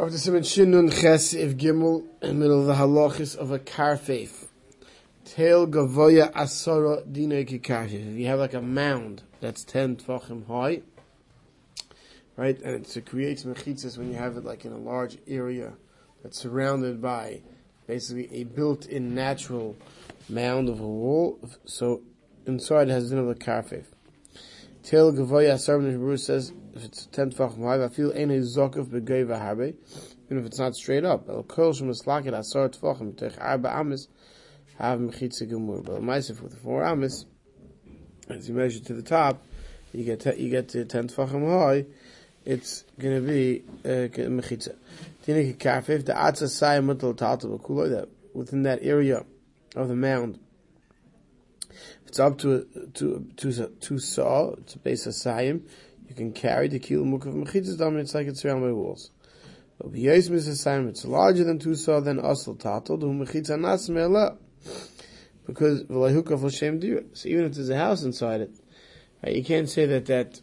After Simon Shinun Ches if Gimel in middle of the halachis of a karfeif. Tail Gavoya Asara Dine Kikarfeif. If you have like a mound that's 10 tvachim high, right, and it creates mechitzas when you have it like in a large area that's surrounded by basically a built-in natural mound of a wall, so inside it has din of a karfeif. Tail Gavoya Asara says if it's ten tefachim high, I feel any zokuf begeva harbe, even if it's not straight up. El kol shem eslakit asar tefachim tech arba amis have mechitza gemur. But ma'asif with the four amis, as you measure to the top, you get te, you get to ten tefachim high. It's to be uh, mechitza. Tinik kafif the atza sayim mutal tatal b'kuloi that within that area of the mound. It's up to to to to saw, a base of sayim you can carry the kilo muk of mechitzas dam, it's like it's around by walls. But b'yais misasayim, it's larger than two saw, then asl tatel, du mechitza nas me'ala. Because v'lahuka v'shem dira. So even if there's a house inside it, right, you can't say that that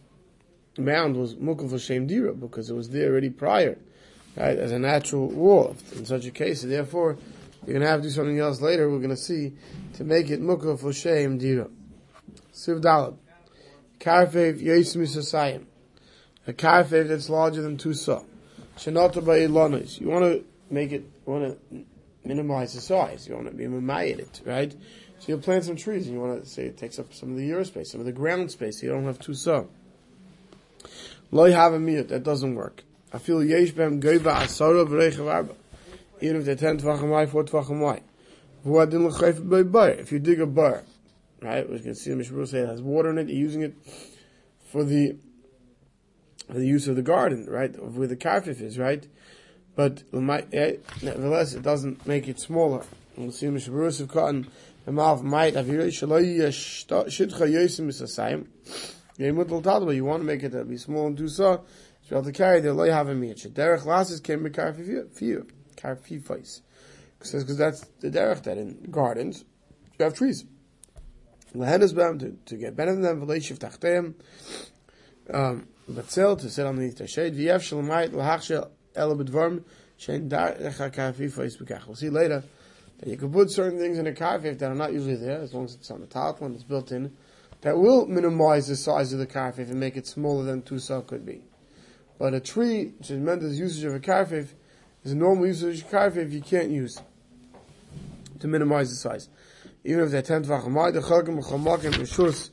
mound was mukav v'shem dira, because it was there already prior, right, as a natural wall. In such a case, therefore, you're going to have to do something else later, we're going to see, to make it mukav v'shem dira. Siv dalad. Karfev Yosim Misasayim. A karfev that's larger than two by Ilonis. You want to make it, you want to minimize the size. You want to be mamayit it, right? So you'll plant some trees and you want to say it takes up some of the euro space, some of the ground space, so you don't have two saw. Loy have a miyut, that doesn't work. I feel yesh bem goiva asara v'reichav arba. Even if they're ten tvachim wide, four tvachim wide. If you dig a bar, right? We can see the Mishmur say it has water in it. Using it for the for the use of the garden, right? Of where the karfif is, right? But eh, nevertheless, it doesn't make it smaller. We'll see Mishmur of cotton. The mouth might have you shidcha yosim misasayim. You want to make it to be small and do so. So you have to carry the have a miyach. Derech lasses came be karfif karfifais. Because that's the derech that in gardens you have trees. Lehenesbam to, to get better than them, v'leishiv tachteim, um, to sit underneath their shade, v'yev shalamayit l'hachshel ela b'dvarm, shein darecha kafifa is We'll see later that you can put certain things in a kafif that are not usually there, as long as it's on the top one, it's built in, that will minimize the size of the kafif and make it smaller than two saw could be. But a tree, which is meant as usage of a kafif, is a normal usage of a kafif you can't use to minimize the size even if they're ten tvachim wide, the chagim chamakim rishus.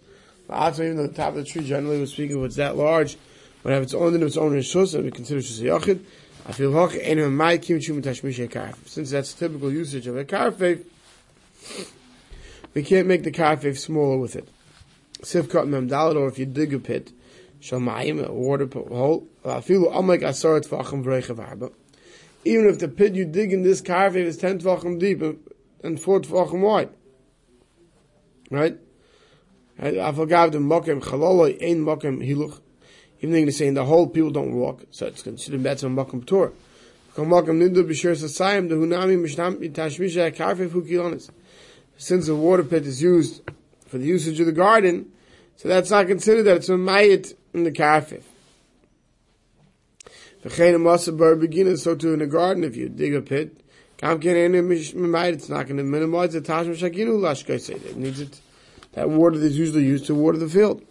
Even though the top of the tree, generally we're speaking, if it's that large, but if it's only in its own rishus, and we consider a yachid, I feel hach enu mai kim chum tashmishay karf. Since that's typical usage of a karfeif, we can't make the karfeif smaller with it. Sivkat mem dalad, or if you dig a pit, shamayim, a water hole, feel amak asarat tvachim v'reichav arba. Even if the pit you dig in this karfeif is ten tvachim deep and four tvachim wide, Right? I forgot the mokem mokem. Even though you're saying the whole people don't walk, so it's considered better than mokem tour. Since the water pit is used for the usage of the garden, so that's not considered that it's a mayit in the kafif. So too in the garden, if you dig a pit, it's not going to minimize the lashkai It needs it, that water that's usually used to water the field.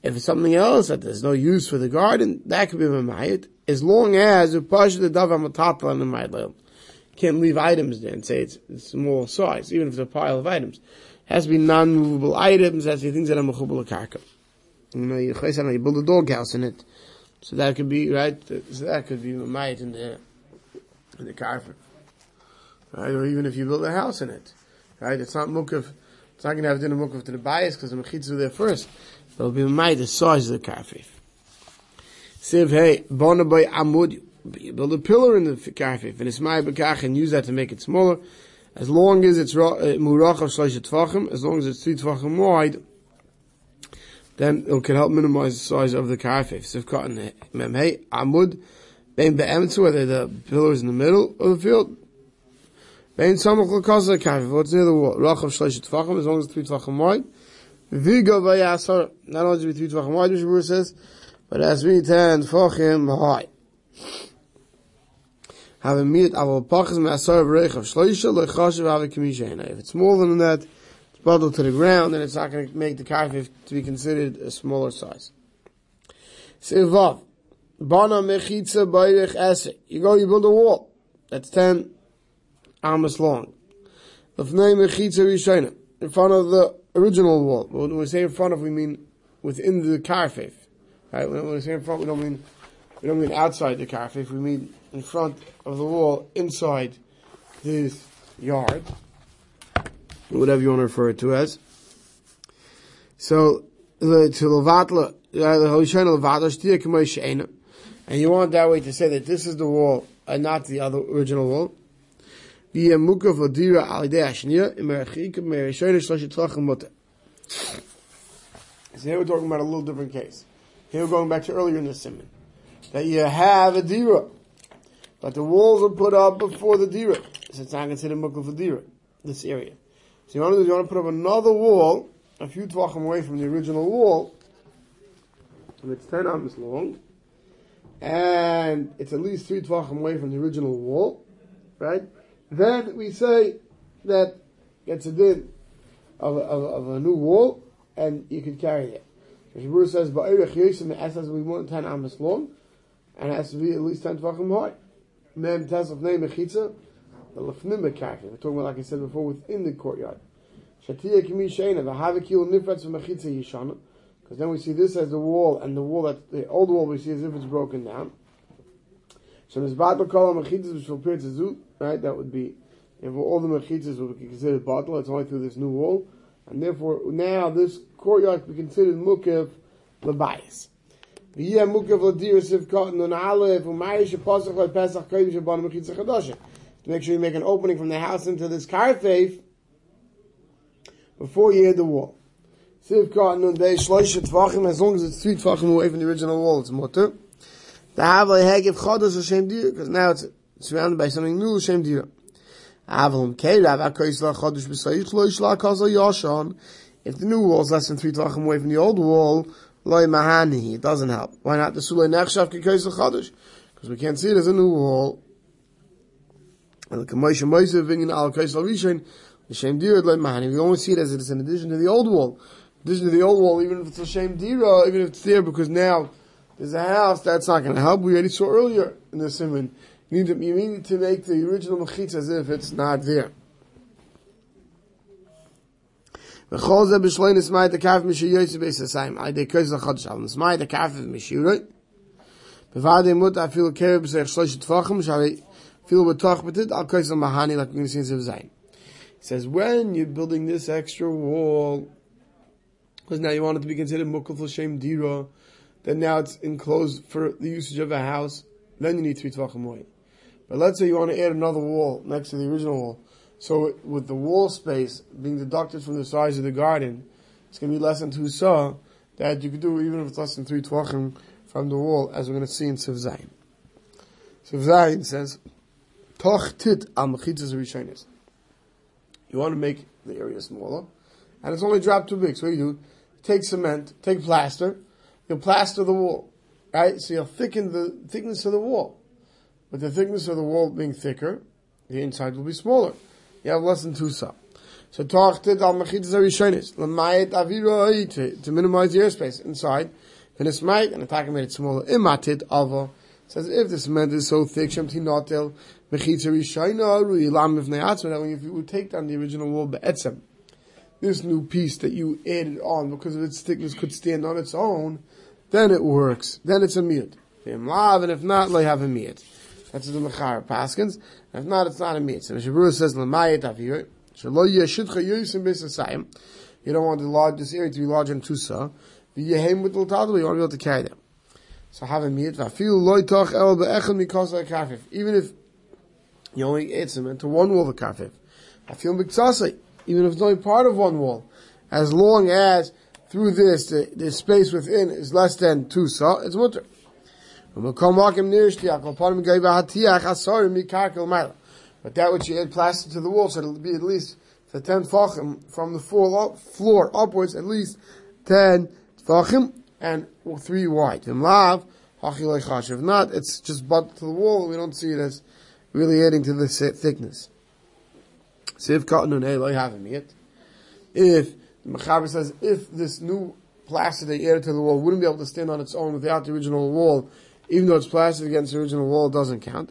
If it's something else that there's no use for the garden, that could be mamayit, as long as you push the davar matatla in the maydel. Can't leave items there and say it's, it's small size, even if it's a pile of items. It has to be non-movable items, has to be things that are mechubal karka. You know, you build a doghouse in it. So that could be right. So that could be might in the in the carpet, right? Or even if you build a house in it, right? It's not mukav. It's not going to have dinner mukav to the bias because the mechitza there first. It'll be might the size of the kafif. Siv hey bona by amud. Build a pillar in the kafif and it's my bekach and use that to make it smaller. As long as it's uh, murach of shloishet tvachim, as long as it's three tvachim wide, then it can help minimize the size of the karfif. Sivkat and memhei amud bein be'emetzu, whether the pillar is in the middle of the field. Bein samach l'kasa karfif, what's near the wall. Rachav shleishet tvachim, as long as three tvachim wide. Vigo vayasar, not only to three tvachim wide, Mishabur says, but to be 10 tfachim high. Have a meat aval pachas me'asar v'reichav shloisha lechashiv have a kamishena. If it's more than that, it's bundled to the ground, then it's not going to make the karfif to be considered a smaller size. Sivav. Bana mechitza bayrich esek. You go, you build a wall. That's 10 amas long. In front of the original wall. When we say in front of, we mean within the karfif. Right? When we say in front, we don't mean, we don't mean outside the karfif. We mean in front of the wall, inside this yard. Whatever you want to refer it to as. So, the, to levatla, the uh, and you want that way to say that this is the wall and not the other original wall. So here we're talking about a little different case. Here we're going back to earlier in the simon. That you have a dira, but the walls are put up before the dira. So it's not considered mukah for dira, this area. So you want to do, you want to put up another wall, a few tvachim away from the original wall, and it's 10 amos long, and it's at least three tvachim away from the original wall, right? Then we say that it's a din of, of, of a new wall, and you can carry it. Shabur says, "Ba'erech yosim it has to be more than 10 amos long, and it has to be at least 10 tvachim high." Mem tesaf name mechitza, the lefnim bekakir. We're talking about, like I said before, within the courtyard. Shatia kimi sheina, the havakil nifratz mechitza yishana. Because then we see this as the wall, and the wall that the old wall we see as if it's broken down. So this mizbat b'kol mechitzas will appear to right? That would be if all the mechitzas would be considered bottle. It's only through this new wall, and therefore now this courtyard be considered mukev lebayis. V'yeh mukev l'dir sivkot nun aleph u'mayish chadasha. To make sure you make an opening from the house into this karfeif before you hit the wall. Sivkot nun bei shloisha tvachim, as long as it's three tvachim away from the original wall, it's mutter. The Havel Hegev Chodos Hashem Dira, because now it's surrounded by something new, Hashem Dira. Avalum Kei Rav HaKois La Chodosh B'Sayich Lo Yishla Kaza Yashon. If the new wall is less than three tvachim away from the old wall, Loi Mahani, it doesn't help. Why not the Sulei Nechshav Kekois La Chodosh? Because we can't see it as a new wall. And the Kamosh Moise Vinyan Al Kois La Rishon, Hashem Dira Loi Mahani. We only see it as it is in addition to the old wall. In addition to the old wall, even if it's a Hashem Dira, even if it's there, because now there's a house, that's not going to help. We already saw earlier in the simon. You need to, you need to make the original mechitz as if it's not there. וכל זה בשלוי נסמאי את הכף משיועץ ביססיים, על ידי כוס החודש, אבל נסמאי את הכף משיעורי, בוועד אמות אפילו קרב בסך שלושת טפחים, שהרי אפילו בתוך בתית, על כוס המהני, like we're going to see in Zayin. He says, when you're building this extra wall, because now you want it to be considered mukul for shem dira, then now it's enclosed for the usage of a house, then you need three tvachim away. But let's say you want to add another wall next to the original wall. So with the wall space being deducted from the size of the garden, it's going to be less than two saw that you could do even if it's less than three tvachim from the wall, as we're going to see in Siv Zayin. Siv Zayin says, Toch tit al mechitzas rishonis. You want to make the area smaller, and it's only dropped too big. So what do you do? Take cement, take plaster, you'll plaster the wall, right? So you'll thicken the thickness of the wall. But the thickness of the wall being thicker, the inside will be smaller. You have less than two sa. So al to minimize the airspace inside. Then it's might and attack made it smaller. Imatit ava says if the cement is so thick shemti notel mechitas arishona ruilam if if you would take down the original wall be'etzem this new piece that you added on because of its thickness could stand on its own, then it works. Then it's a miyut. And if not, they have a miyut. That's the Mechar Paskins. If not, it's not a miyut. So Shabura says, L'mayet avir, shalo yeshidcha yosim b'sasayim. You don't want the large, this area to be larger than Tusa. with l'tadl, you want to be able to carry them. So have a kafif. Even if you only add cement to one kafif. I feel miktsasai even if it's only part of one wall, as long as through this the, the space within is less than two saw, it's mutter. But that which you add plaster to the wall, so it'll be at least ten tfachim from the floor, floor upwards, at least ten tfachim. and three wide. If not, it's just butt to the wall. We don't see it as really adding to the thickness. If cotton having yet. If the Mechaber says if this new plaster they added to the wall wouldn't be able to stand on its own without the original wall, even though it's plastered against the original wall, it doesn't count.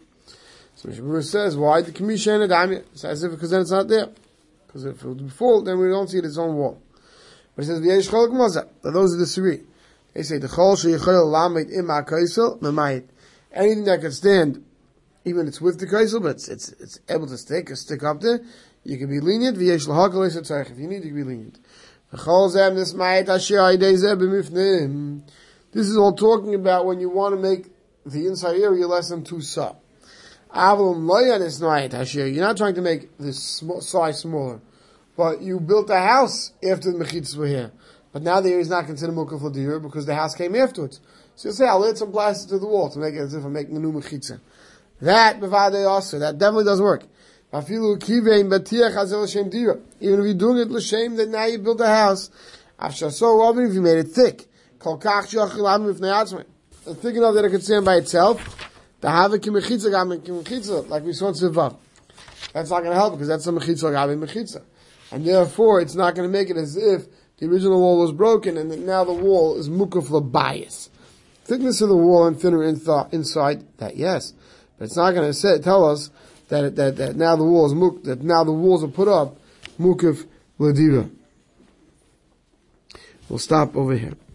So Mishabur says, why the Kamisha and Adamya? It's as if because then it's not there. Because if it was before, then we don't see it its own wall. But he says, V'yesh cholok maza. Those are the three. They say, the chol sheyichol lamed im ha-kaisel, memayit. Anything that can stand, even it's with the kaisel, but it's, it's, it's able to stick, stick up there, you can be lenient. If you need, you can be lenient. This is all talking about when you want to make the inside area less than two sa. You're not trying to make the size smaller, but you built a house after the mechitzas were here. But now the area is not considered mukaf l'dir because the house came afterwards. So you say, I'll add some plaster to the wall to make it as if I'm making a new mechitza. That, also, that definitely doesn't work. Even if you're doing it l'shem, that now you build a house. After so even if you made it thick. And thick enough that it could stand by itself. The havik mechitza gam mechitza, like we saw in Sivav. That's not going to help because that's a mechitza gam mechitza. And therefore, it's not going to make it as if the original wall was broken and that now the wall is mukaf bias. Thickness of the wall and thinner inside, that yes. But it's not going to tell us that, that, that now the walls muk, that now the walls are put up, mukif ladira. We'll stop over here.